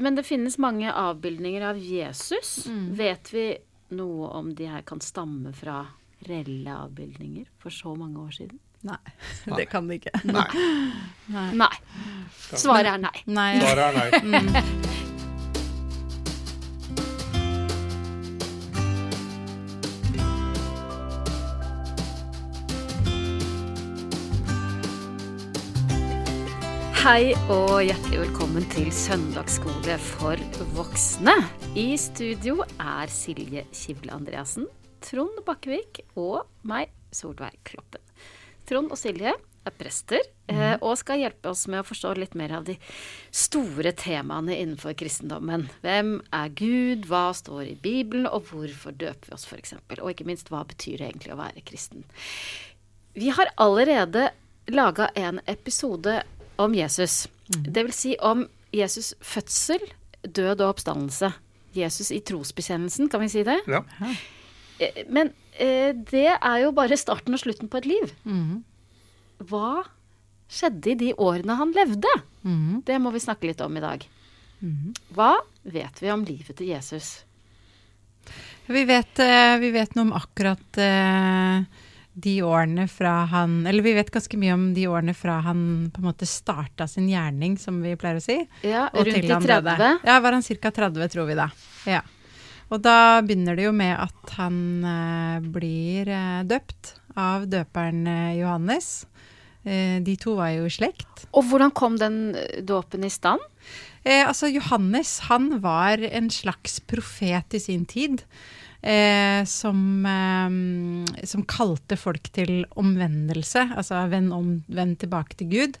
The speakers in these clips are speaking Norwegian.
men det finnes mange avbildninger av Jesus. Mm. Vet vi noe om de her kan stamme fra reelle avbildninger for så mange år siden? Nei, det kan det ikke. Nei. Nei. Nei. Svaret er nei. Nei. Svaret er nei. Hei og hjertelig velkommen til søndagsskole for voksne. I studio er Silje Kivle Andreassen, Trond Bakkevik og meg, Solveig Kloppen. Trond og Silje er prester mm. og skal hjelpe oss med å forstå litt mer av de store temaene innenfor kristendommen. Hvem er Gud, hva står i Bibelen, og hvorfor døper vi oss f.eks.? Og ikke minst, hva betyr det egentlig å være kristen? Vi har allerede laga en episode om Jesus. Det vil si om Jesus' fødsel, død og oppstandelse. Jesus i trosbekjennelsen, kan vi si det? Ja. Eh, Men eh, det er jo bare starten og slutten på et liv. Mm. Hva skjedde i de årene han levde? Mm. Det må vi snakke litt om i dag. Mhm. Hva vet vi om livet til Jesus? Vi vet, eh, vi vet noe om akkurat eh, de årene fra han Eller vi vet ganske mye om de årene fra han på en måte starta sin gjerning, som vi pleier å si. Ja, rundt i 30. Ja, var han ca. 30, tror vi da. Ja. Og da begynner det jo med at han eh, blir eh, døpt av døperen eh, Johannes. Eh, de to var jo i slekt. Og hvordan kom den eh, dåpen i stand? Eh, altså Johannes han var en slags profet i sin tid. Eh, som, eh, som kalte folk til omvendelse, altså vend, om, vend tilbake til Gud.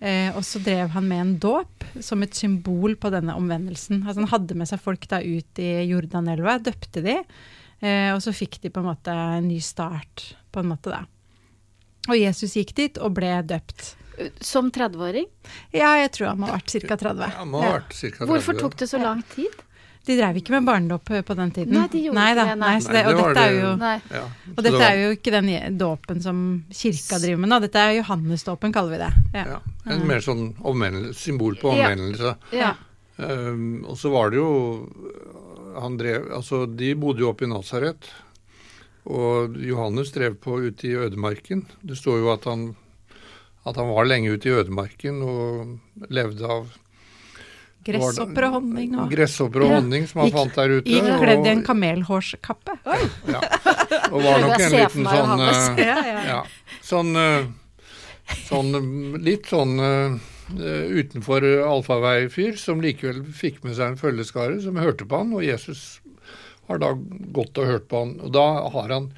Eh, og så drev han med en dåp som et symbol på denne omvendelsen. Altså Han hadde med seg folk da ut i Jordanelva, døpte de, eh, og så fikk de på en måte en ny start, på en måte da. Og Jesus gikk dit og ble døpt. Som 30-åring? Ja, jeg tror han må ha vært ca. 30. Ja, må ha vært cirka 30. Hvorfor tok det så lang tid? De drev ikke med barnedåp på den tiden. Nei, de gjorde nei, ikke da, det, nei. Nei, det, og det dette er jo og dette er jo ikke den dåpen som kirka driver med nå. Dette er Johannesdåpen, kaller vi det. Ja. ja, En mer sånn omvendelse, symbol på Ja. omvendelse. Ja. Um, og så var det jo han drev, altså De bodde jo oppe i Nasaret. Og Johannes drev på ute i ødemarken. Det står jo at han, at han var lenge ute i ødemarken og levde av Gresshopper og honning og Gresshopper og honning som han Gikk- fant der ute. Gikk kledd i en og, kamelhårskappe. ja, og var nok en liten sånn Ja, ja. Ja. Sånn, uh, sånn eh, litt sånn uh, utenfor allfarvei-fyr, som likevel fikk med seg en følgeskare som hørte på han, og Jesus har da gått og hørt på han. Og da har han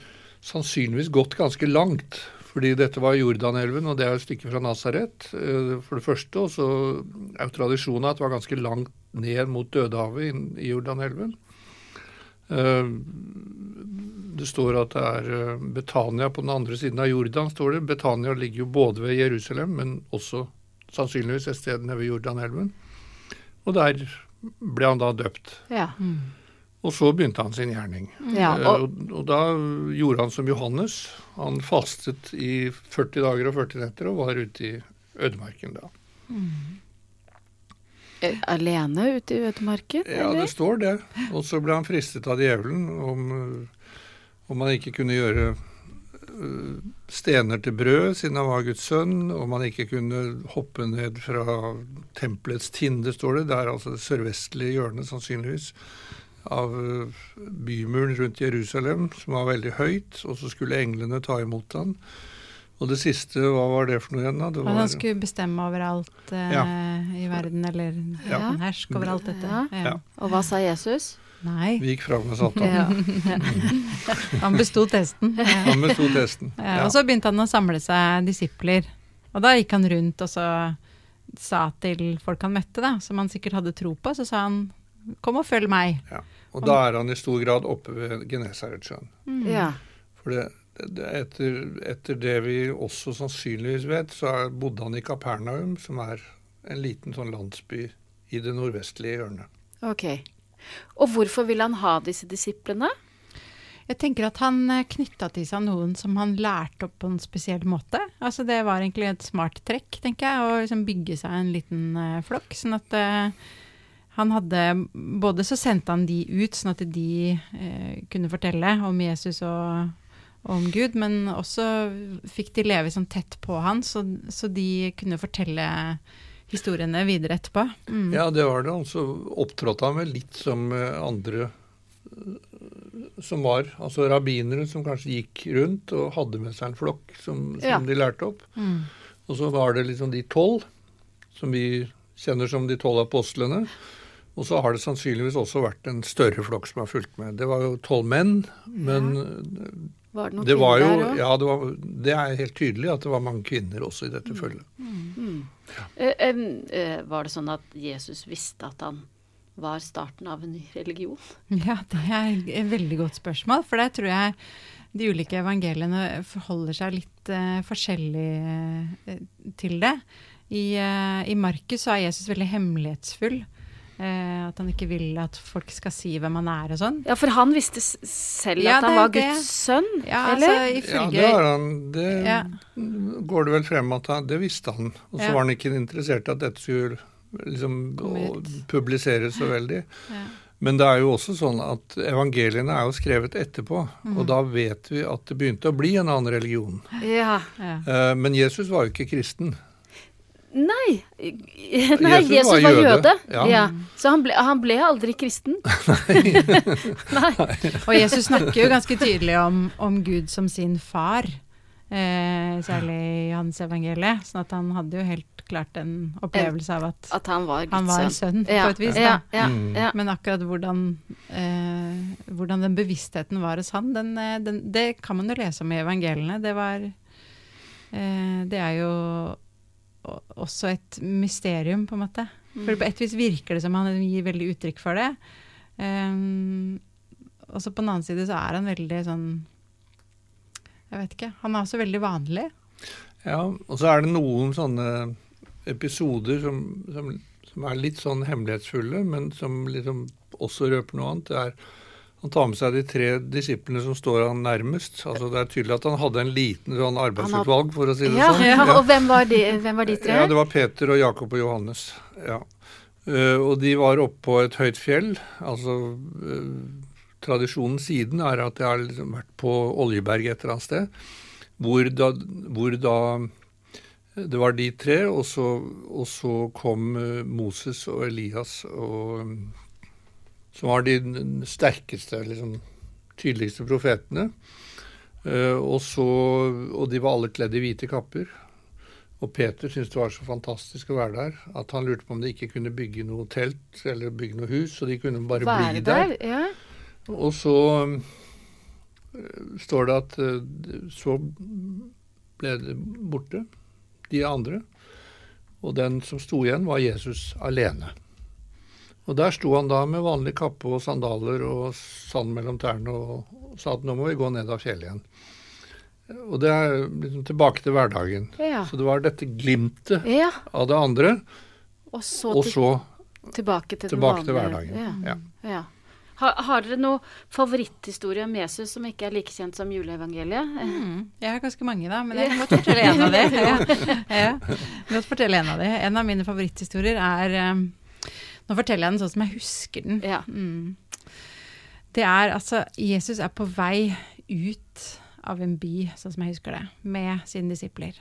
sannsynligvis gått ganske langt, fordi dette var Jordanelven, og det er et stykke fra Nasaret, eh, for det første. Og så er jo tradisjonen at det var ganske langt ned mot Dødehavet i Jordanelven. Eh, det står at det er eh, Betania på den andre siden av Jordan. står det. Betania ligger jo både ved Jerusalem, men også sannsynligvis et sted nede ved Jordanelven. Og der ble han da døpt. Ja. Og så begynte han sin gjerning. ja. Eh, Og, Og, da gjorde han som Johannes. Han fastet i 40 dager og 40 netter og var ute i ødemarken da. Mm. alene ute i ødemarken? Ja, eller? det står det. Og så ble han fristet av djevelen om, øh, om han ikke kunne gjøre stener til brød, siden han var Guds sønn. Om han ikke kunne hoppe ned fra tempelets tinde, står det. Det er altså det sørvestlige hjørnet, sannsynligvis, av øh, bymuren rundt Jerusalem, som var veldig høyt. Og så skulle englene ta imot han. Og det siste, hva var det for noe igjen? da? Det At han skulle bestemme overalt eh, Ja. i verden, eller Ja. hersk herske over alt dette. Ja. Ja. Ja. og hva sa Jesus? Nei, Vi gikk fram med Satan. Ja. han besto testen. Han besto testen. Ja, og så begynte han å samle seg disipler. Og da gikk han rundt og så sa til folk han møtte, da, som han sikkert hadde tro på, så sa han kom og følg meg. Ja. Og da er han i stor grad oppe ved Genesaretsjøen. ja. For det, det, etter, etter det vi også sannsynligvis vet, så er, bodde han i Kapernaum, som er en liten sånn landsby i det nordvestlige hjørnet. Ok. Og hvorfor vil han ha disse disiplene? Jeg tenker at han knytta til seg noen som han lærte opp på en spesiell måte. Altså Det var egentlig et smart trekk, tenker jeg, å liksom bygge seg en liten eh, flokk. Sånn at eh, han hadde Både så sendte han de ut, sånn at de eh, kunne fortelle om Jesus og, og, om Gud, men også fikk de leve sånn tett på han, så, så de kunne fortelle historiene videre etterpå. Mm. Ja, det var det. Altså opptrådte han vel litt som eh, andre eh, som var altså rabbinere som kanskje gikk rundt og hadde med seg en flokk som, som ja. de lærte opp. Mm. Og så var det liksom de tolv, som vi kjenner som de tolv apostlene. Og så har det sannsynligvis også vært en større flokk som har fulgt med. Det var jo tolv menn, men ja. Var det noen det kvinner jo, der òg? Ja, det, var, det, er helt tydelig at det var mange kvinner også i dette mm. følget. Mm. Mm. Ja. Uh, uh, var det sånn at Jesus visste at han var starten av en ny religion? Ja, det er et veldig godt spørsmål. For der tror jeg de ulike evangeliene forholder seg litt uh, forskjellig til det. I, I Markus er Jesus veldig hemmelighetsfull. Eh, at han ikke vil at folk skal si hvem han er og sånn. Ja, for han visste selv ja, at han var Guds sønn, ja, eller? Altså, ifølge... Ja, det, han, det ja. går det vel frem at han, det visste han. Og så var han ikke interessert i at dette skulle liksom publiseres så veldig. Men det er jo også sånn at evangeliene er jo skrevet etterpå, mm. og da vet vi at det begynte å bli en annen religion. Ja. Uh, men Jesus var jo ikke kristen. Nei. Nei Jesus, Jesus, var jøde. jøde. Ja. Ja. Så han ble, han ble, aldri kristen. Nei. Og Jesus snakker jo ganske tydelig om, om Gud som sin far, eh, særlig i hans evangelie. sånn at han hadde jo helt klart en opplevelse av at, at han var, han var sønn, ja. på et vis. Da. Mm. Men akkurat hvordan, eh, hvordan, den bevisstheten var hos han, den, eh, den, det kan man jo lese om i evangeliene. Det var eh, Det er jo også et mysterium, på en måte. For på et vis virker det som han gir veldig uttrykk for det. Um, og så på den annen side så er han veldig sånn Jeg vet ikke. Han er også veldig vanlig. Ja, og så er det noen sånne episoder som, som, som er litt sånn hemmelighetsfulle, men som liksom også røper noe annet. Det er han tar med seg de tre disiplene som står han nærmest. Altså Det er tydelig at han hadde en liten sånn arbeidsutvalg, for å si det ja, sånn. Ja, Og hvem var, de, hvem var, de, tre? Ja, Det var Peter og Jakob og Johannes. ja. Uh, og de var oppe på et høyt fjell. altså uh, Tradisjonen siden er at de har liksom vært på Oljeberg et eller annet sted, hvor da, hvor da det var de tre, og så, og så kom uh, Moses og Elias og som var de sterkeste, liksom, tydeligste profetene. Uh, og, så, og de var alle kledd i hvite kapper. Og Peter syntes det var så fantastisk å være der at han lurte på om de ikke kunne bygge noe telt eller bygge noe hus, så de kunne bare være bli der. der ja. Og så uh, står det at uh, så ble det borte, de andre. Og den som sto igjen, var Jesus alene. Og der sto han da med vanlig kappe og sandaler og sand mellom tærne og sa at nå må vi gå ned av fjellet igjen. Og det er liksom tilbake til hverdagen. Ja. Så det var dette glimtet ja. av det andre, og så, og så tilbake til, tilbake til hverdagen. Ja. ja. Har, har, dere noen favoritthistorie om Jesus som ikke er like kjent som juleevangeliet? Mm, jeg har ganske mange, da, men jeg kan godt fortelle en av dem. Ja, ja. En av mine favoritthistorier er um, nå forteller jeg den sånn som jeg husker den. Ja. Mm. Det er altså Jesus er på vei ut av en by, sånn som jeg husker det, med sine disipler.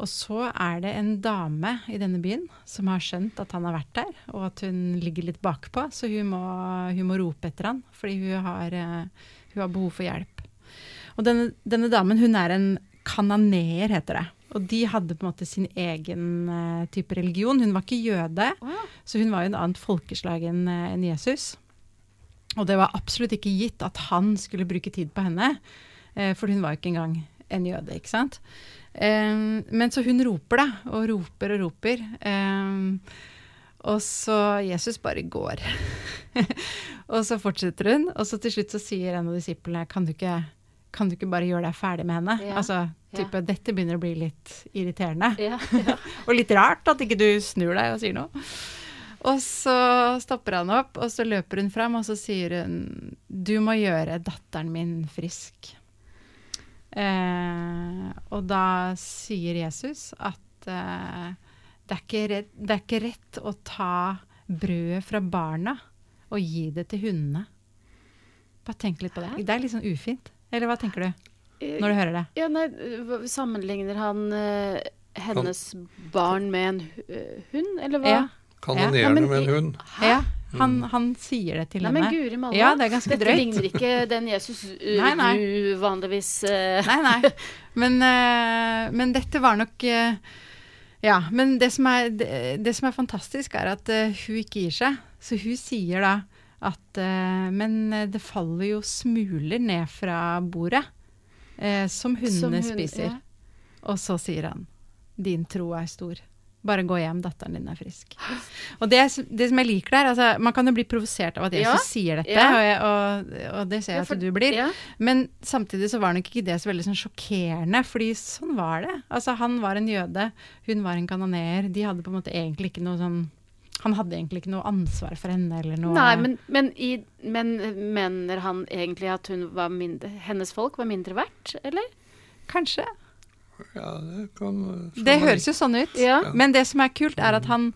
Og så er det en dame i denne byen som har skjønt at han har vært der, og at hun ligger litt bakpå, så hun må, hun må rope etter han, fordi hun har, uh, hun har behov for hjelp. Og denne, denne damen, hun er en kananeer, heter det. Og de hadde på en måte sin egen uh, type religion. Hun var ikke jøde, oh, så hun var jo en annet folkeslag enn uh, en Jesus. Og det var absolutt ikke gitt at han skulle bruke tid på henne, uh, for hun var jo ikke engang en jøde, ikke sant. Men så hun roper, da, og roper og roper. Og så Jesus bare går. og så fortsetter hun, og så til slutt så sier en av disiplene kan du ikke kan du ikke bare gjøre deg ferdig med henne? Ja. Altså, type, ja. Dette begynner å bli litt irriterende. Ja, og litt rart at ikke du snur deg og sier noe. Og så stopper han opp, og så løper hun fram, og så sier hun Du må gjøre datteren min frisk. Eh, og da sier Jesus at eh, det, er rett, det, er ikke rett, å ta brødet fra barna og gi det til hundene. Bare tenk litt på det. Det er litt sånn ufint. Eller hva tenker du når du hører det? Ja, nei, sammenligner han uh, hennes barn med en eh, hund, eller hva? Ja. Kanonerende Ja, men med en hund. ja han, han sier det til Nei, men guri malla. Ja, det er ganske Dette drøyt. ligner ikke den Jesus uh, Nei, nei. du vanligvis eh, Nei, nei. Men, eh, men dette var nok eh, Ja. Men det som er, det, det som er fantastisk, er at eh, hun ikke gir seg. Så hun sier da at eh, Men eh, det faller jo smuler ned fra bordet, eh, som hundene som hun, spiser. ja. Og så sier han Din tro er stor. Bare gå hjem, datteren din er frisk. Og det, det som jeg liker der altså, Man kan jo bli provosert av at Jesus Ja, sier dette, ja. og, jeg, og, og det ser jeg at du blir. Ja. Men samtidig så var nok ikke det så veldig sånn sjokkerende, fordi sånn var det. Altså han var en jøde, hun var en kanoneer. De hadde på en måte egentlig ikke noe sånn Han hadde egentlig ikke noe ansvar for henne eller noe Nei, men, men, i, men mener han egentlig at hun var mindre, hennes folk var mindre verdt, eller? Kanskje. Ja, det kan Det høres jo sånn ut. Ja. Men det som er kult, er at han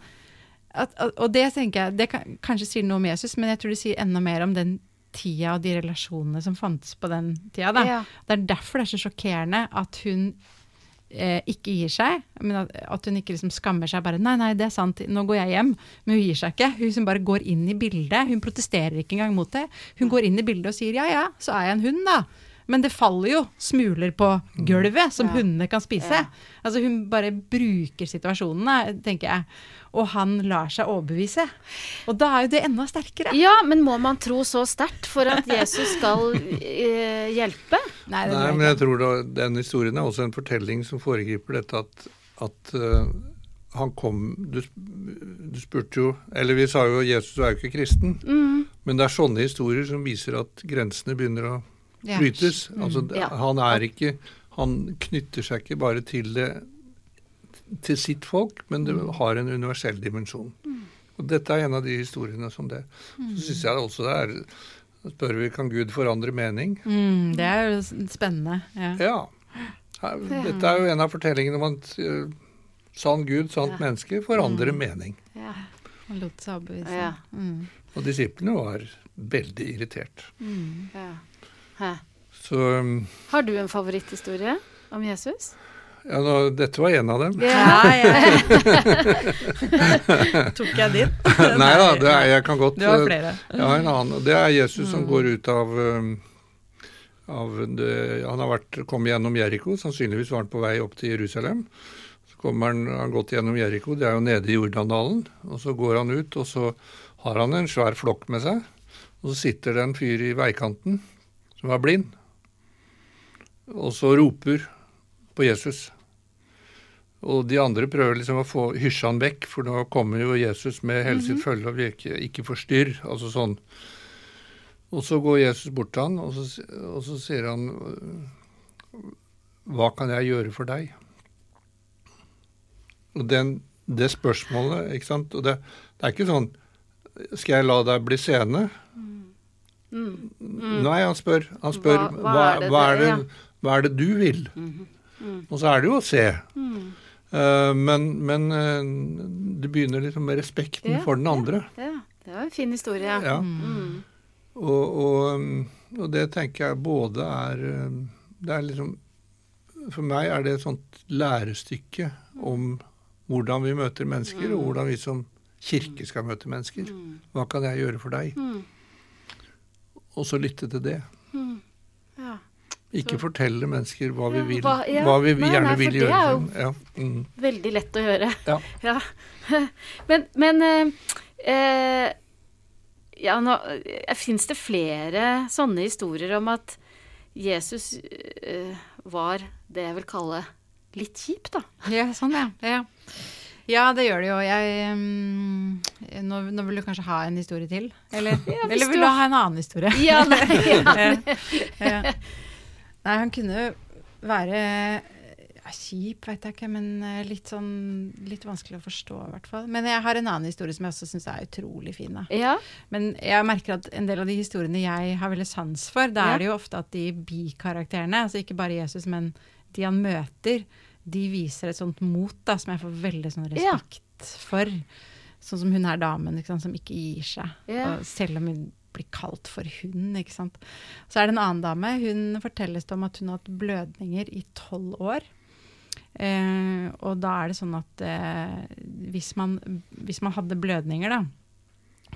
at, at, Og det tenker jeg Det kan, kanskje sier noe om Jesus, men jeg tror det sier enda mer om den tida og de relasjonene som fantes på den tida. Da. Ja. Det er derfor det er så sjokkerende at hun eh, ikke gir seg. Men at, at hun ikke liksom skammer seg bare 'Nei, nei, det er sant, nå går jeg hjem.' Men hun gir seg ikke. Hun som bare går inn i bildet. Hun protesterer ikke engang mot det. Hun går inn i bildet og sier 'ja ja, så er jeg en hund', da'. Men det faller jo smuler på gulvet som Ja. hundene kan spise. Ja. Altså Hun bare bruker situasjonene, tenker jeg. Og han lar seg overbevise. Og da er jo det enda sterkere. Ja, men må man tro så sterkt for at Jesus skal eh, hjelpe? Nei, det Nei, men jeg jeg tror da, den historien er også en fortelling som foregriper dette at, at uh, han kom du, du spurte jo Eller vi sa jo Jesus er jo ikke kristen. Mm. Men det er sånne historier som viser at grensene begynner å Ja. brytes. Altså, Ja. Han er ikke Han knytter seg ikke bare til det til sitt folk, men det har en universell dimensjon. Og Dette er en av de historiene som det. Så syns jeg også det er Spør vi kan Gud forandre mening? Mm, det er jo spennende. Ja. Ja. Her- Dette er jo en av fortellingene om at eh, sann Gud, sant Ja. menneske, forandrer mening. Ja. Han lot seg overbevise. Ja. Mm. Og disiplene var veldig irritert. Mm. ja. Så um, Har du en favoritthistorie om Jesus? ja, nå, dette var en av dem. Ja, ja. Tok jeg din? Nei da, det er, jeg kan godt Du har eh, flere. Jeg har en annen. Det er Jesus som Mm. går ut av, um, av det, Han har vært, kommet gjennom Jeriko, sannsynligvis var han på vei opp til Jerusalem. Så kommer han, han har gått gjennom Jeriko, det er jo nede i Jordandalen. Og så går han ut, og så har han en svær flokk med seg. Og så sitter det en fyr i veikanten som er blind, og så roper på Jesus. Og de andre prøver liksom å få hysje han vekk, for nå kommer jo Jesus med hele sitt følge og vil ikke, ikke forstyrr. Altså sånn. Og så går Jesus bort til han, og så, og så sier han Hva kan jeg gjøre for deg? Og den, det spørsmålet, ikke sant Og det, det er ikke sånn Skal jeg la deg bli seende? Mm. Nei, han spør. Han spør Hva- hva er det hva, er det, ja. hva er det du vil? Mm. Og så er det jo å se. Mm. Eh, men men uh, det begynner liksom med respekten Ja, for den andre. Ja, det var en fin historie. Ja. Mm. Og, og, um, og det tenker jeg både er um, Det er liksom For meg er det et sånt lærestykke om hvordan vi møter mennesker, og hvordan vi som kirke skal møte mennesker. Mm. Hva kan jeg gjøre for deg? Og så lytte til det. Mm. Ja. Ikke Så- fortelle mennesker hva vi vil, hva- ja. hva vi Nei, gjerne nei, vil det gjøre. er jo. Ja. Mm. Veldig lett å gjøre. Ja. Ja. Men, men eh, eh, ja, nå eh, Fins det flere sånne historier om at Jesus eh, var det jeg vil kalle litt kjip, da? Ja, sånn, ja. ja. Ja, det gjør det jo. Jeg um, nå, nå vil du kanskje ha en historie til? Eller, Ja, eller vil du ha en annen historie? Ja, nei, ja. Nei, han kunne være ja, kjip, veit jeg ikke, men eh, litt sånn litt vanskelig å forstå, i hvert fall. Men jeg har en annen historie som jeg også syns er utrolig fin. Da. ja. Men jeg merker at en del av de historiene jeg har veldig sans for, da er det jo ofte at de bikarakterene, altså ikke bare Jesus, men de han møter, de viser et sånt mot da, som jeg får veldig sånn Ja. respekt for. Sånn som hun her damen ikke sant, som ikke gir seg. Ja. Selv om hun blir kalt for hund. ikke sant. Så er det en annen dame. Hun fortelles det om at hun har hatt blødninger i tolv år. Eh, og da er det sånn at eh, hvis, man, hvis man hadde blødninger da,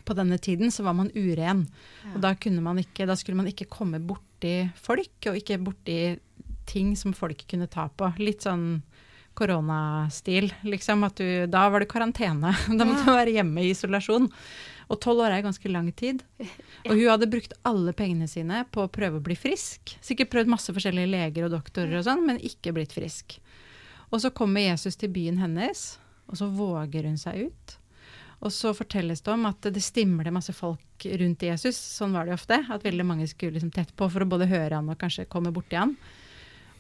på denne tiden, så var man uren. Og da, kunne man ikke, da skulle man ikke komme borti folk, og ikke borti ting som folk kunne ta på. Litt sånn koronastil, liksom. At du, da var det karantene. Da måtte du være hjemme i isolasjon. Og tolv år er ganske lang tid. Og hun hadde brukt alle pengene sine på å prøve å bli frisk. Sikkert prøvd masse forskjellige leger og doktorer og sånn, men ikke blitt frisk. Og så kommer Jesus til byen hennes, og så våger hun seg ut. Og så fortelles det om at det stimler masse folk rundt Jesus. Sånn var det ofte. At veldig mange skulle liksom tett på for å både høre han og kanskje komme borti han.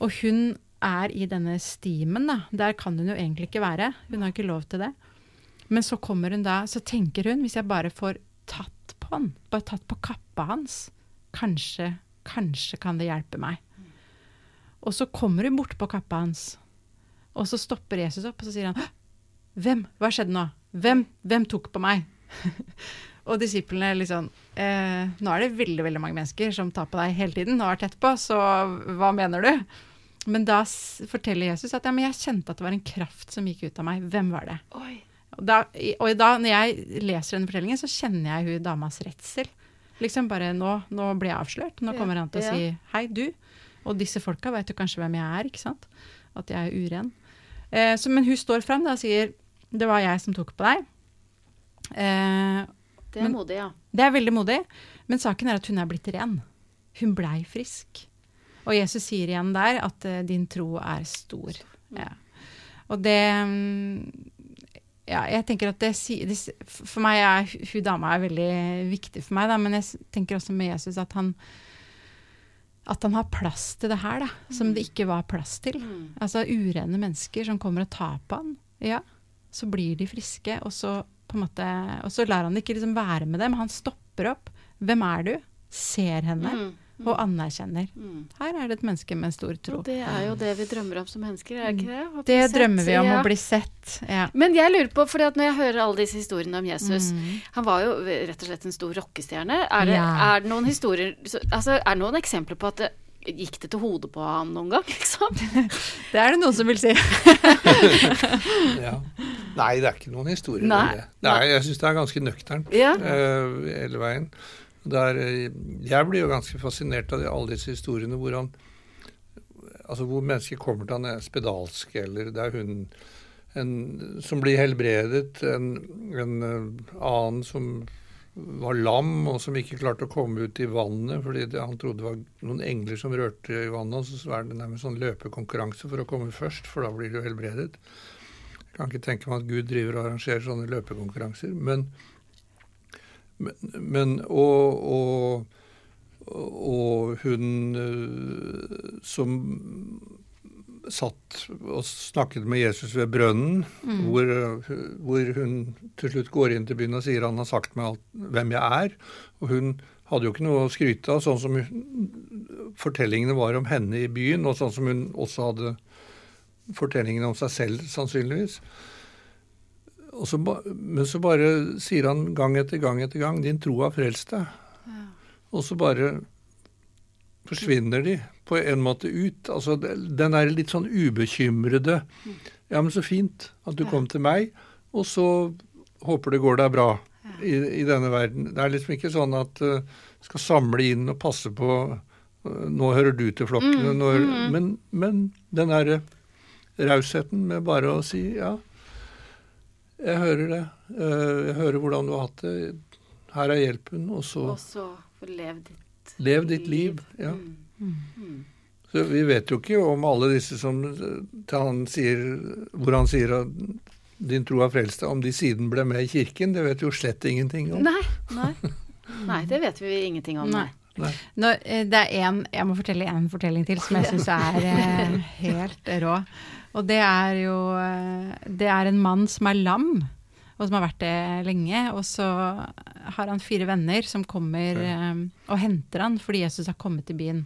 Og hun er i denne stimen, da. Der kan hun jo egentlig ikke være. Hun har ikke lov til det. Men så kommer hun da, så tenker hun, hvis jeg bare får tatt på han, bare tatt på kappa hans, kanskje, kanskje kan det hjelpe meg. Og så kommer hun bort på kappa hans, og så stopper Jesus opp, og så sier han, hvem, hva skjedde nå? Hvem, hvem tok på meg? og disiplene liksom eh, Nå er det veldig veldig mange mennesker som tar på deg hele tiden og er tett på, så hva mener du? Men da forteller Jesus at ja, men jeg kjente at det var en kraft som gikk ut av meg. Hvem var det? Og da, og da når jeg leser denne fortellingen, så kjenner jeg hun damas redsel. Liksom bare nå, nå blir jeg avslørt. Nå kommer han til å si hei, du. Og disse folka vet jo kanskje hvem jeg er, ikke sant? At jeg er uren. Eh, så, men hun står fram og sier det var jeg som tok på deg. Eh, Det er Men- modig, ja. det er veldig modig, men saken er at hun er blitt ren. Hun blei frisk. Og Jesus sier igjen der at uh, din tro er stor. Ja. Og det mm, Ja, jeg tenker at det For meg er hu- hun dama er veldig viktig for meg, da, men jeg tenker også med Jesus at han at han har plass til det her, da, som det ikke var plass til. Mm. Altså urene mennesker som kommer og tar på han. Ja, så blir de friske, og så på en måte, og så lar han ikke liksom være med dem. Han stopper opp. Hvem er du? Ser henne Mm. Og anerkjenner. Mm. Her er det et menneske med stor tro. Og det er jo det vi drømmer om som mennesker, er ikke det? Det sett, drømmer vi om ja. å bli sett. Ja. Men jeg lurer på, for når jeg hører alle disse historiene om Jesus Mm. Han var jo rett og slett en stor rockestjerne. Er det, Ja. er det noen historier Altså, er det noen eksempler på at det Gikk det til hodet på ham noen gang, liksom? Det er det noen som vil si. Ja. Nei, det er ikke noen historie. Nei. om det. Nei, jeg syns det er ganske nøkternt Ja. eh, hele veien. Det er, eh, jeg blir jo ganske fascinert av alle disse historiene hvor han Altså hvor mennesker kommer til han er spedalsk, eller det er hun en, som blir helbredet, en, en eh, annen som var lam og som ikke klarte å komme ut i vannet fordi det, han trodde det var noen engler som rørte i vannet. Og så er det nærmest sånn løpekonkurranse for å komme først, for da blir du helbredet. Jeg kan ikke tenke meg at Gud driver og arrangerer sånne løpekonkurranser. Men, men, men og, og, og hun øh, som satt og snakket med Jesus ved brønnen, hvor, øh, hvor hun til slutt går inn til byen og sier han har sagt meg alt, hvem jeg er. Og hun hadde jo ikke noe å skryte av, sånn som hun, fortellingene var om henne i byen, og sånn som hun også hadde fortellingene om seg selv, sannsynligvis. Og så, men så bare sier han gang etter gang etter gang 'din tro har frelst deg'. Og så bare forsvinner de på en måte ut. Altså den der litt sånn ubekymrede 'ja, men så fint at du Ja. kom til meg', og så håper det går deg bra i, i denne verden. Det er liksom ikke sånn at uh, skal samle inn og passe på uh, 'nå hører du til flokkene', Mm, når, mm. men, men den derre rausheten med bare å si 'ja, jeg hører det', uh, jeg hører hvordan du har hatt det, her er hjelpen', og så Og så lev ditt Lev ditt liv. Ja. Mm. Mm. Så vi vet jo ikke om alle disse som til han sier, hvor han sier at din tro er frelst deg, om de siden ble med i kirken. Det vet vi jo slett ingenting om. Nei, nei. Nei, det vet vi ingenting om. Nei. Nå, eh, det er en, jeg må fortelle en fortelling til som jeg syns er eh, helt rå. Og det er jo eh, Det er en mann som er lam, og som har vært det lenge. Og så har han fire venner som kommer um, og henter han fordi Jesus har kommet til byen.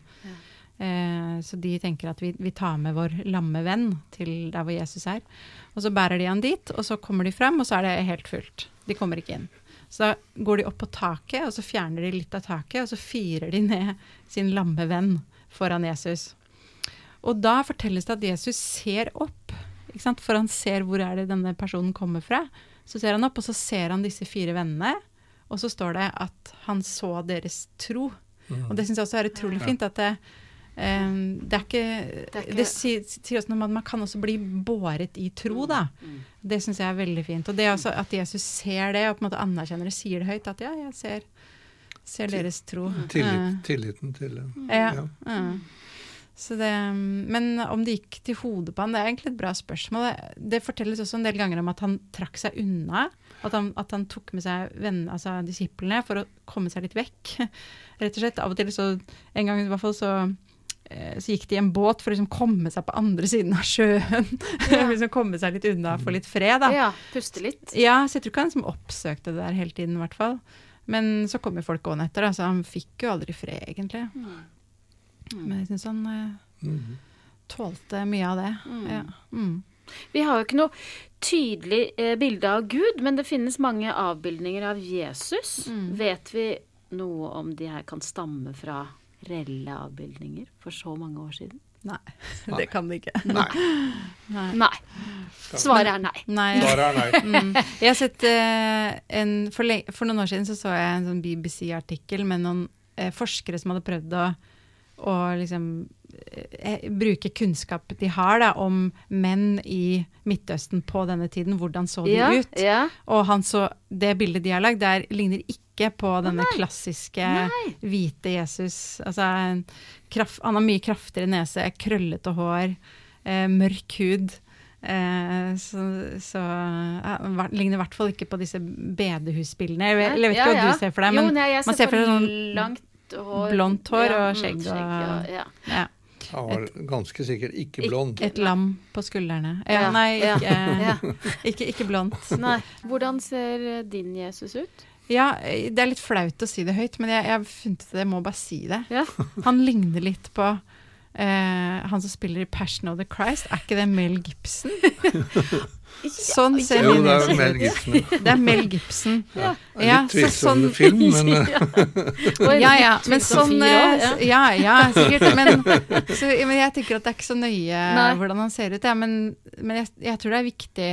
Eh, så de tenker at vi, vi tar med vår lamme venn til der hvor Jesus er. Og så bærer de han dit, og så kommer de frem, og så er det helt fullt. De kommer ikke inn. Så da går de opp på taket, og så fjerner de litt av taket, og så firer de ned sin lamme venn foran Jesus. Og da fortelles det at Jesus ser opp, ikke sant? for han ser hvor er det denne personen kommer fra. Så ser han opp, og så ser han disse fire vennene, og så står det at han så deres tro. Mm. Og det syns jeg også er utrolig fint. at det, um, det er ikke Det er ikke- Det sier, sier også noe om at man kan også bli båret i tro, da. Mm. Det syns jeg er veldig fint. Og det er også at Jesus ser det, og på en måte anerkjenner det, sier det høyt. At ja, jeg ser, ser deres tro. Tillit, tilliten til det. Eh, ja. Ja. Det, men om det gikk til hodet på han, det er egentlig et bra spørsmål. Det, det fortelles også en del ganger om at han trakk seg unna. At han, at han tok med seg venn, altså disiplene for å komme seg litt vekk. Rett og slett. Av og til så En gang i hvert fall så eh, så gikk de i en båt for å liksom komme seg på andre siden av sjøen. Ja. liksom komme seg litt unna, få litt fred, da. Ja, puste litt. Ja, så jeg tror ikke han liksom oppsøkte det der hele tiden, i hvert fall. Men så kom jo folk gående etter, da, så han fikk jo aldri fred, egentlig. Men jeg syns han eh, Mhm. tålte mye av det. Mm. Ja. Mm. Vi har jo ikke noe tydelig eh, bilde av Gud, men det finnes mange avbildninger av Jesus. Mm. Vet vi noe om de her kan stamme fra reelle avbildninger for så mange år siden? Nei, Nei. det kan det ikke. Nei. Nei. Nei. Svaret er nei. Nei. Svaret er nei. Mm. Jeg har sett eh, en for, for noen år siden så, så jeg en sånn BBC-artikkel med noen eh, forskere som hadde prøvd å, å liksom eh, bruke kunnskap de har da, om menn i Midtøsten på denne tiden. Hvordan så de Ja, ut? ja. Og han så, det bildet de har lagd, der ligner ikke på denne klassiske Nei. hvite Jesus. Altså, en kraft, han har mye kraftigere nese, krøllete hår, eh, mørk hud. Eh, så så ja, ligner i hvert fall ikke på disse bedehusbildene. Jeg, jeg vet ikke hva du ser for deg, jo, nei, man ser for seg sånn langt hår. blondt hår og mm, skjegg og- ja. ja, Han var ganske sikkert ikke blond. et lam på skuldrene. Ja, Ja, nei, ikke, ja. ikke, ikke blondt. Hvordan ser eh, din Jesus ut? Ja, det er litt flaut å si det høyt, men jeg, jeg har funnet ut at jeg må bare si det. Ja. Han ligner litt på eh, han som spiller i 'Passion of the Christ'. Er ikke det Mel Gibson? Sånn ser Jo, min det er Mel. Gibson. Det er Mel Gibson. Ja. Ja, Litt så tvilsom sånn- film, men eh, Ja, ja, men sånn eh, Ja, ja, sikkert. Men, så, men jeg tenker at det er ikke så nøye Nei. hvordan han ser ut. Ja, men men jeg, jeg tror det er viktig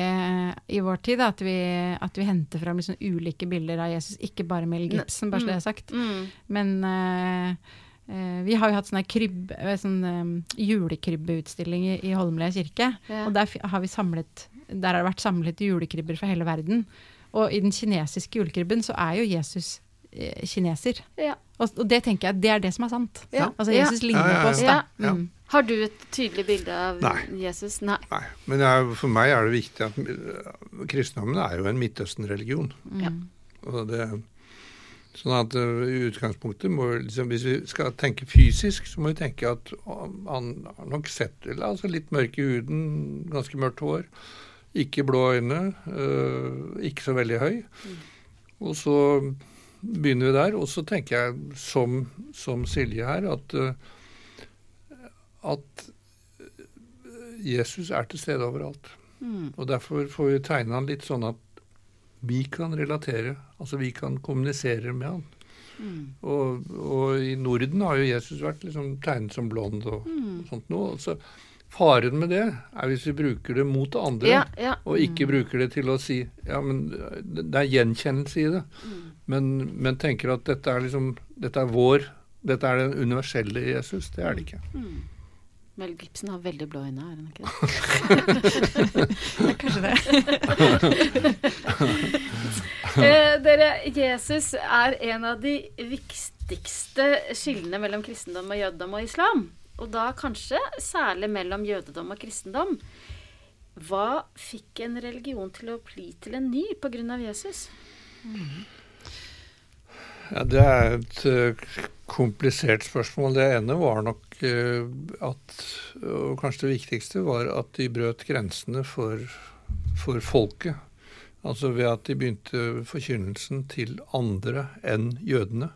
i vår tid da, at, vi, at vi henter fram liksom ulike bilder av Jesus, ikke bare Mel Gibson, bare så det er sagt. Mm. Men uh, Uh, vi har jo hatt sånne krybb, eh, sånn, um, julekrybbeutstilling i, i Holmlia kirke. Ja. Og der har vi samlet Der har det vært samlet julekribber fra hele verden. Og i den kinesiske julekribben så er jo Jesus eh, kineser. Ja. Og, og det tenker jeg, det er det som er sant. Ja. Altså Ja. Jesus ligner Ja, ja, på oss, da. Ja. Mm. Har du et tydelig bilde av Nei. Jesus? Nei. Nei. Men er, for meg er det viktig at eh, kristendommen er jo en Midtøsten-religion. Mm. Og det, sånn at eh, i utgangspunktet må vi liksom, Hvis vi skal tenke fysisk, så må vi tenke at han har nok sett eller, altså litt mørk i huden, ganske mørkt hår, ikke blå øyne, øh, ikke så veldig høy. Og så begynner vi der. Og så tenker jeg, som, som Silje her, at, øh, at Jesus er til stede overalt. Mm. Og derfor får vi tegne han litt sånn at vi kan relatere, altså vi kan kommunisere med han. Mm. Og, og i Norden har jo Jesus vært liksom tegnet som blond og Mm. sånt noe. Så faren med det er hvis vi bruker det mot andre, Ja, ja. og ikke bruker det til å si ja, men det er gjenkjennelse i det. Mm. Men, men tenker at dette er liksom dette er vår dette er den universelle Jesus. Det er det ikke. Mm. Mel Gibson har veldig blå øyne, er han ikke det? Ja, kanskje det. Eh, dere, Jesus er en av de viktigste skillene mellom kristendom og jødedom og islam. Og da kanskje særlig mellom jødedom og kristendom. Hva fikk en religion til å bli til en ny pga. Jesus? Ja, Det er et eh, komplisert spørsmål. Det ene var nok eh, at Og kanskje det viktigste var at de brøt grensene for, for folket. Altså ved at de begynte forkynnelsen til andre enn jødene.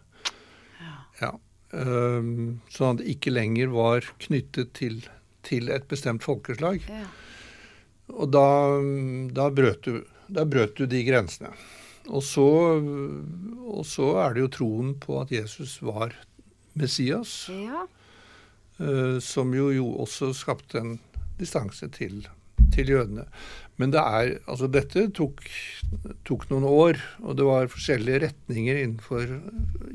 Um, sånn at det ikke lenger var knyttet til, til et bestemt folkeslag. Ja. Og da, da, brøt du, da brøt du de grensene. og, så, og så er det jo troen på at Jesus var Messias, Ja. eh, som jo, jo også skapte en distanse til, til jødene. Men det er, altså dette tok, tok noen år, og det var forskjellige retninger innenfor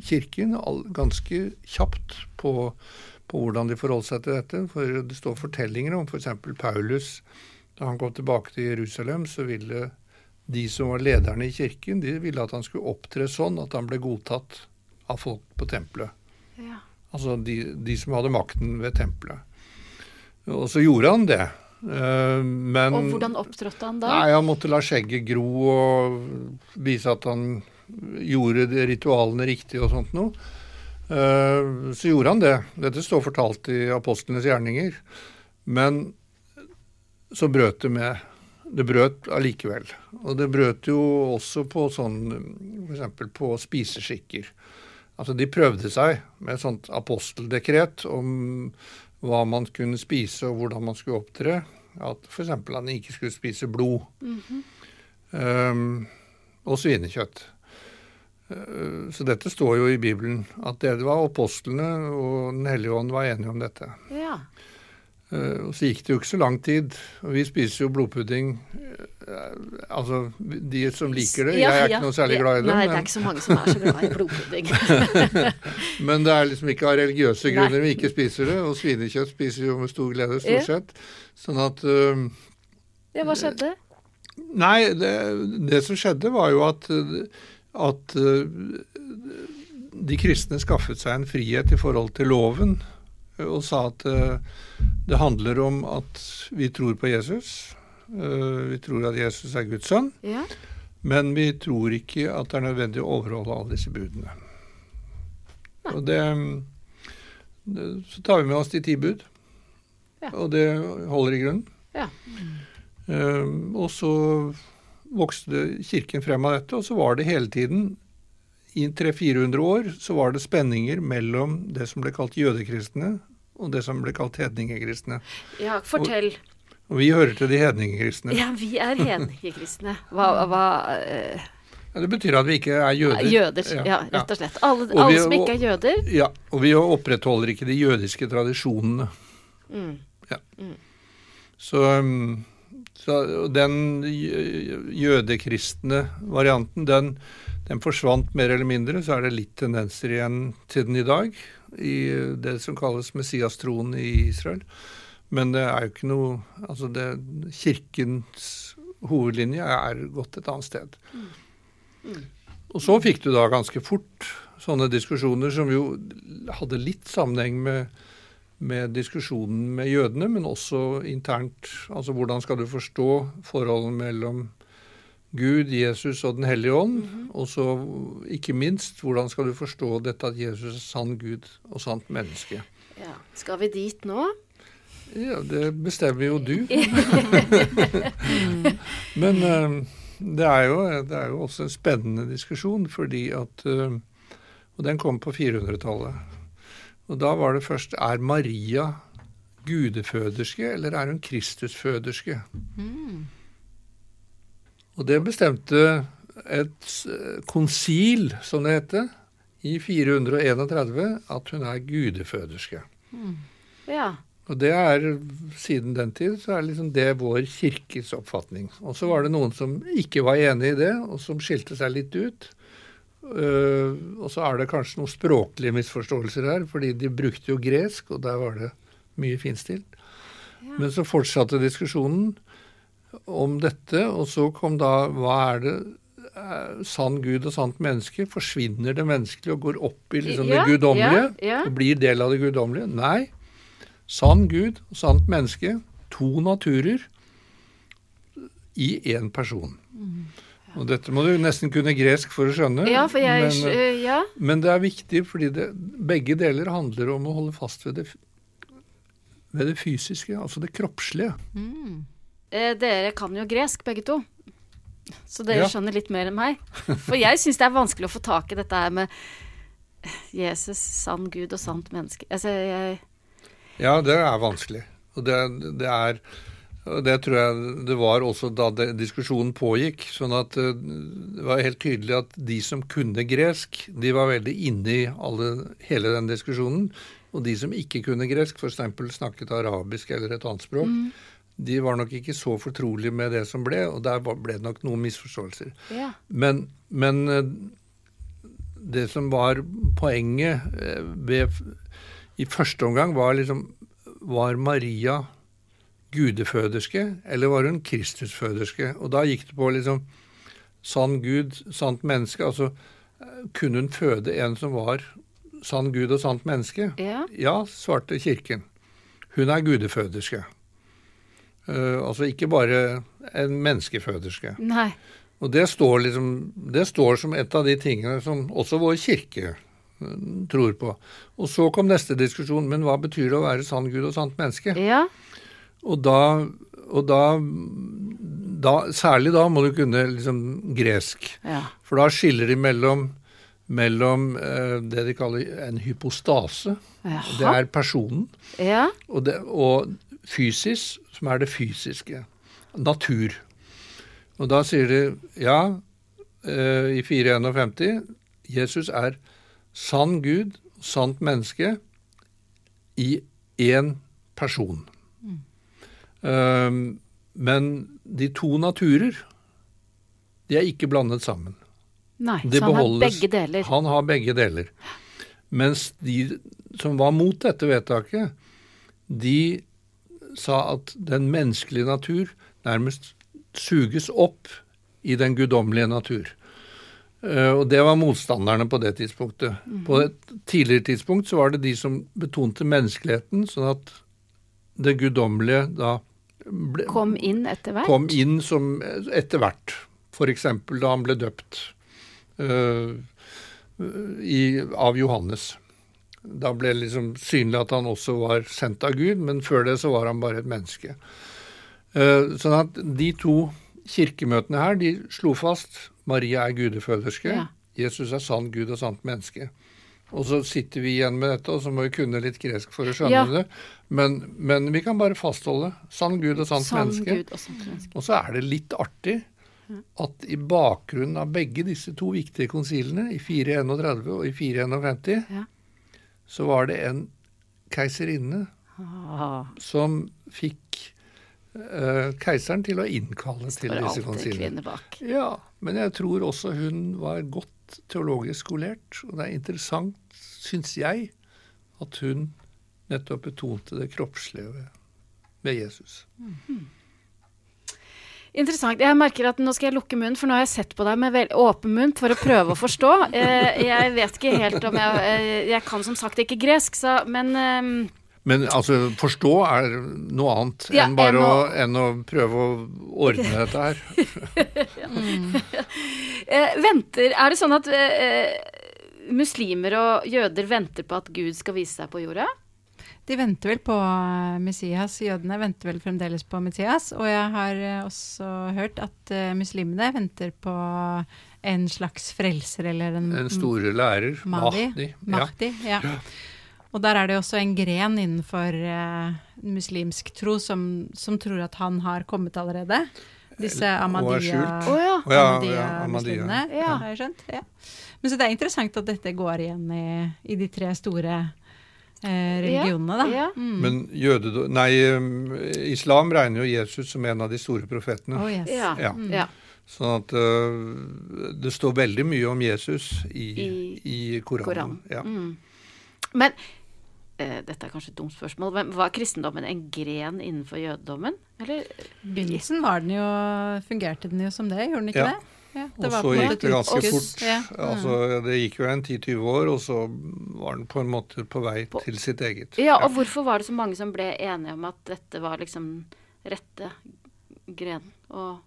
kirken all, ganske kjapt på, på hvordan de forholdt seg til dette. For det står fortellinger om f.eks. Paulus. Da han kom tilbake til Jerusalem, så ville de som var lederne i kirken, de ville at han skulle opptre sånn at han ble godtatt av folk på tempelet. ja. Altså de, de som hadde makten ved tempelet. Og så gjorde han det. Eh, Men Og hvordan opptrådte han da? Nei, Han måtte la skjegget gro og vise at han gjorde de ritualene riktig og sånt noe. Eh, Så gjorde han det. Dette står fortalt i apostlenes gjerninger. Men så brøt det med. Det brøt allikevel. Og det brøt jo også på sånn f.eks. på spiseskikker. Altså De prøvde seg med et sånt aposteldekret om hva man kunne spise og hvordan man skulle opptre. At f.eks. han ikke skulle spise blod. um, og svinekjøtt. Uh, så dette står jo i Bibelen, at det var apostlene og Den hellige ånd var enige om dette. Ja. Uh, og så gikk det jo ikke så lang tid, og vi spiser jo blodpudding. Uh, altså, de som liker det. Ja, jeg er ja. ikke noe særlig glad i det. Nei, det er ikke så mange som er så glad i blodpudding. Men det er liksom ikke av religiøse Nei. grunner vi ikke spiser det. Og svinekjøtt spiser vi jo med stor glede, stort sett. Sånn at uh, ja, hva skjedde? Nei, det, det som skjedde, var jo at, at uh, de kristne skaffet seg en frihet i forhold til loven. Og sa at øh, det handler om at vi tror på Jesus. øh, Vi tror at Jesus er Guds sønn. Ja. Men vi tror ikke at det er nødvendig å overholde alle disse budene. Nei. Og det, det Så tar vi med oss de ti bud. Ja. Og det holder i grunnen. Ja. Ehm, og så vokste Kirken frem av dette, og så var det hele tiden i 300-400 år så var det spenninger mellom det som ble kalt jødekristne, og det som ble kalt hedningekristne. ja, fortell. Og vi hører til de hedningekristne. Ja, vi er hedningekristne. Hva, hva uh... Ja, det betyr at vi ikke er jøder. Jøder. Ja, rett og slett. Alle, Og vi- alle som ikke er jøder. Ja, og vi opprettholder ikke de jødiske tradisjonene. Mm. Så, Mm. så den jødekristne varianten, den, den forsvant mer eller mindre. Så er det litt tendenser igjen til den i dag, i det som kalles messiastroen i Israel. Men det er jo ikke noe Altså, det, kirkens hovedlinje er gått et annet sted. Og så fikk du da ganske fort sånne diskusjoner som jo hadde litt sammenheng med med diskusjonen med jødene, men også internt. Altså hvordan skal du forstå forholdet mellom Gud, Jesus og Den hellige ånd? Og så ikke minst, hvordan skal du forstå dette at Jesus er sann Gud og sant menneske? Ja. Skal vi dit nå? Ja, det bestemmer jo du. men eh, det, er jo, det er jo også en spennende diskusjon, fordi at eh, Og den kom på 400-tallet. Og da var det først Er Maria gudeføderske, eller er hun Kristusføderske? Og det bestemte et konsil, som det heter, i 431 at hun er gudeføderske. Ja. Og det er, siden den tid, så er liksom det vår kirkes oppfatning. Og så var det noen som ikke var enig i det, og som skilte seg litt ut. Uh, og så er det kanskje noen språklige misforståelser her, fordi de brukte jo gresk, og der var det mye finstilt. Men så fortsatte diskusjonen om dette, og så kom da Hva er det eh, sann Gud og sant menneske? Forsvinner det menneskelige og går opp i liksom Ja, det guddommelige? ja, ja. Blir del av det guddommelige? Nei. Sann Gud og sant menneske, to naturer i én person. Og dette må du nesten kunne gresk for å skjønne. ja, for jeg men, eh, Ja. men det er viktig fordi det, begge deler handler om å holde fast ved det, ved det fysiske, altså det kroppslige. Eh, dere kan jo gresk, begge to. Så dere Ja. skjønner litt mer enn meg. For jeg syns det er vanskelig å få tak i dette her med Jesus, sann Gud og sant menneske. Altså, jeg Ja, det er vanskelig. Og det, det er det tror jeg det var også da det, diskusjonen pågikk. sånn at eh, det var helt tydelig at de som kunne gresk, de var veldig inne i alle, hele den diskusjonen. Og de som ikke kunne gresk, f.eks. snakket arabisk eller et annet språk, de var nok ikke så fortrolige med det som ble, og der ble det nok noen misforståelser. Ja. Men, men eh, det som var poenget eh, ved, i første omgang, var liksom Var Maria gudeføderske, eller var hun kristusføderske? Og da gikk det på liksom sann Gud, sant menneske. Altså eh, kunne hun føde en som var sann Gud og sant menneske? Ja. Ja, svarte kirken. Hun er gudeføderske. Eh, altså ikke bare en menneskeføderske. Nei. Og det står, liksom, det står som et av de tingene som også vår kirke eh, tror på. Og så kom neste diskusjon. Men hva betyr det å være sann Gud og sant menneske? Ja. Og da, og da, da Særlig da må du kunne liksom gresk. Ja. For da skiller de mellom, mellom uh, det de kaller en hypostase. Det er personen. Ja. Og, det, og fysis, som er det fysiske. Natur. Og da sier de ja, eh, i 451 Jesus er sann Gud, sant menneske, i én person. Um, men de to naturer, de er ikke blandet sammen. Nei, de så han har begge deler. Han har begge deler. Mens de som var mot dette vedtaket, de sa at den menneskelige natur nærmest suges opp i den guddommelige natur. Eh, Og det var motstanderne på det tidspunktet. På et tidligere tidspunkt så var det de som betonte menneskeligheten, sånn at det guddommelige da ble, Kom inn etter hvert. kom inn som etter hvert. F.eks. da han ble døpt uh, i, av Johannes. Da ble det liksom synlig at han også var sendt av Gud, men før det så var han bare et menneske. Eh, sånn at de to kirkemøtene her, de slo fast Maria er gudeføderske, Ja. Jesus er sann Gud og sant menneske. Og så sitter vi igjen med dette, og så må vi kunne litt gresk for å skjønne Ja. det. Men, men vi kan bare fastholde sann Gud og sant Sann menneske. Gud og sant menneske. Og så er det litt artig at i bakgrunnen av begge disse to viktige konsilene, i 431 og i 451, Ja. Så var det en keiserinne Ah, som fikk eh, keiseren til å innkalle til disse konsilene. Ja, men jeg tror også hun var godt teologisk skolert, og det er interessant, syns jeg, at hun nettopp betonte det kroppslige ved, Jesus. Interessant. Jeg merker at nå skal jeg lukke munnen, for nå har jeg sett på deg med åpen munn for å prøve å forstå. Eh, jeg vet ikke helt om jeg eh, Jeg kan som sagt ikke gresk, så Men eh, Men altså, forstå er noe annet Ja, enn bare må- å, enn å prøve å ordne dette her. eh, Venter Er det sånn at eh, eh, muslimer og jøder venter på at Gud skal vise seg på jorda? De venter vel på eh, Messias. Jødene venter vel fremdeles på Messias. Og jeg har eh, også hørt at eh, muslimene venter på en slags frelser eller en Den store lærer, Mahdi. Mahdi. Mahdi ja. Og der er det også en gren innenfor uh, muslimsk tro som, som tror at han har kommet allerede. Disse Ahmadiyya- skjult. Oh, ja. Å ja, ja, Ahmadiyya-muslimene. Ja. har jeg skjønt. Ja. Men så det er interessant at dette går igjen i, i de tre store religionene, da. Ja. Mm. Men jøde, nei, islam regner jo Jesus som en av de store profetene. Oh, yes. Ja. Ja. ja. Sånn at uh, det står veldig mye om Jesus i, I- i, Koranen. Koran. Ja. Mm. Men uh, dette er kanskje et dumt spørsmål, men var kristendommen en gren innenfor jødedommen? Eller? I begynnelsen var den jo, fungerte den jo som det, gjorde den ikke Ja. det? Ja, Og så gikk det ganske fort. Ja. Altså, det gikk jo en 10-20 år, og så var den på en måte på vei På- til sitt eget. Ja, og hvorfor var det så mange som ble enige om at dette var liksom rette gren? Og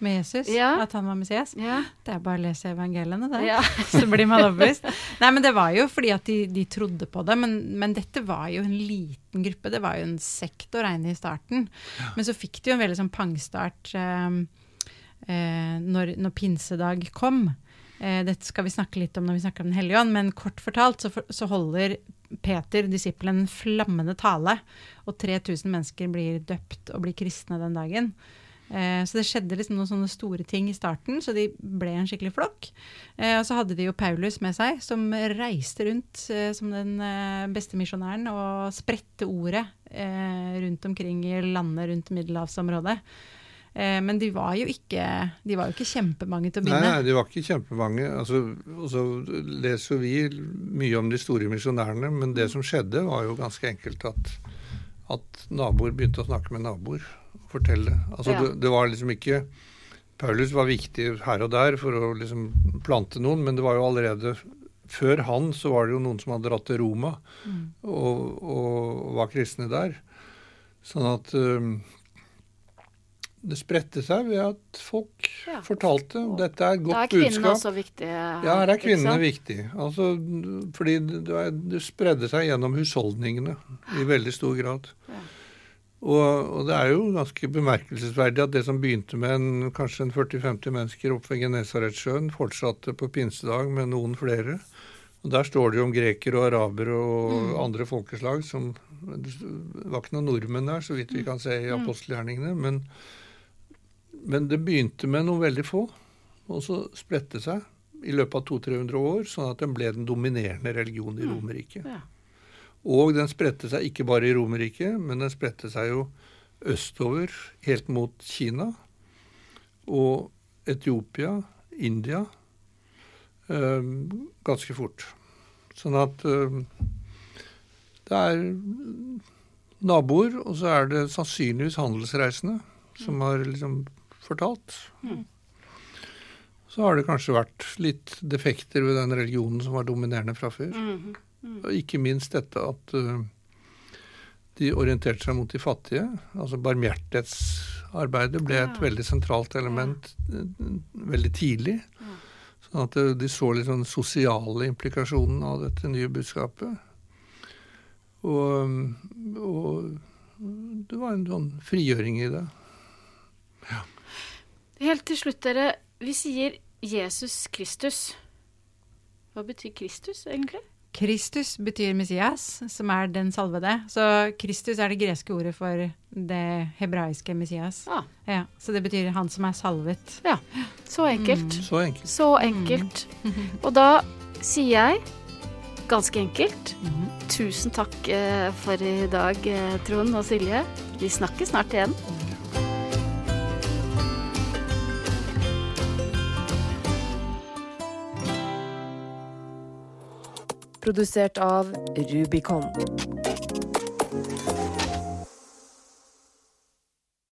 Med Jesus, Ja. at han var Messias. ja. Det er bare å lese evangeliene, det. ja. så blir man overbevist. Nei, men det var jo fordi at de, de trodde på det. Men, men dette var jo en liten gruppe. Det var jo en sekt å regne i starten. Men så fikk de jo en veldig sånn pangstart eh, når, når pinsedag kom. Eh, dette skal vi snakke litt om når vi snakker om Den hellige ånd, men kort fortalt så, for, så holder Peter, disippelen, en flammende tale. Og 3000 mennesker blir døpt og blir kristne den dagen. Eh, så det skjedde liksom noen sånne store ting i starten, så de ble en skikkelig flokk. Eh, og så hadde de jo Paulus med seg, som reiste rundt eh, som den eh, beste misjonæren og spredte ordet eh, rundt omkring i landet rundt middelhavsområdet. Eh, men de var jo ikke, de var jo ikke kjempemange til å begynne. nei, de var ikke kjempemange. Altså, og så leser vi mye om de store misjonærene, men det som skjedde, var jo ganske enkelt at, at naboer begynte å snakke med naboer og fortelle. Altså, Ja. det, det var liksom ikke Paulus var viktig her og der for å liksom plante noen, men det var jo allerede før han så var det jo noen som hadde dratt til Roma Mm. og, og var kristne der. Sånn at um, det spredte seg ved at folk Ja. fortalte. Dette er et godt budskap. Da er kvinnene også viktige. Ja, her er kvinnene viktige. Altså, fordi det, det spredde seg gjennom husholdningene i veldig stor grad. Ja. Og, og det er jo ganske bemerkelsesverdig at det som begynte med en, kanskje en 40-50 mennesker oppe ved Genesaretsjøen, fortsatte på pinsedag med noen flere. Og Der står det jo om grekere og arabere og Mm. andre folkeslag som Det var ikke noen nordmenn der, så vidt vi kan se i Mm. apostelgjerningene. Men, men det begynte med noen veldig få, og så spredte seg i løpet av 200-300 år, sånn at den ble den dominerende religionen i Mm. Romerriket. Ja. Og den spredte seg ikke bare i Romerriket, men den spredte seg jo østover, helt mot Kina. Og Etiopia, India, øh, ganske fort. Sånn at øh, det er naboer, og så er det sannsynligvis handelsreisende som har liksom fortalt. Mm. Så har det kanskje vært litt defekter ved den religionen som var dominerende fra før. Mm. Mm. Og ikke minst dette at uh, de orienterte seg mot de fattige. Altså barmhjertighetsarbeidet ble et Ja. veldig sentralt element ja. veldig tidlig. Ja. Sånn at uh, de så litt sånn sosiale implikasjonen av dette nye budskapet. Og, og det var en sånn frigjøring i det. Helt til slutt, dere. Vi sier Jesus Kristus. Hva betyr Kristus, egentlig? Kristus betyr Messias, som er den salvede. Så Kristus er det greske ordet for det hebraiske Messias. Ah, Ja, så det betyr han som er salvet. så enkelt. Så enkelt. Så enkelt. Og da sier jeg, ganske enkelt, tusen takk eh, for i dag, eh, Trond og Silje. Vi snakkes snart igjen. Produsert av Rubicon.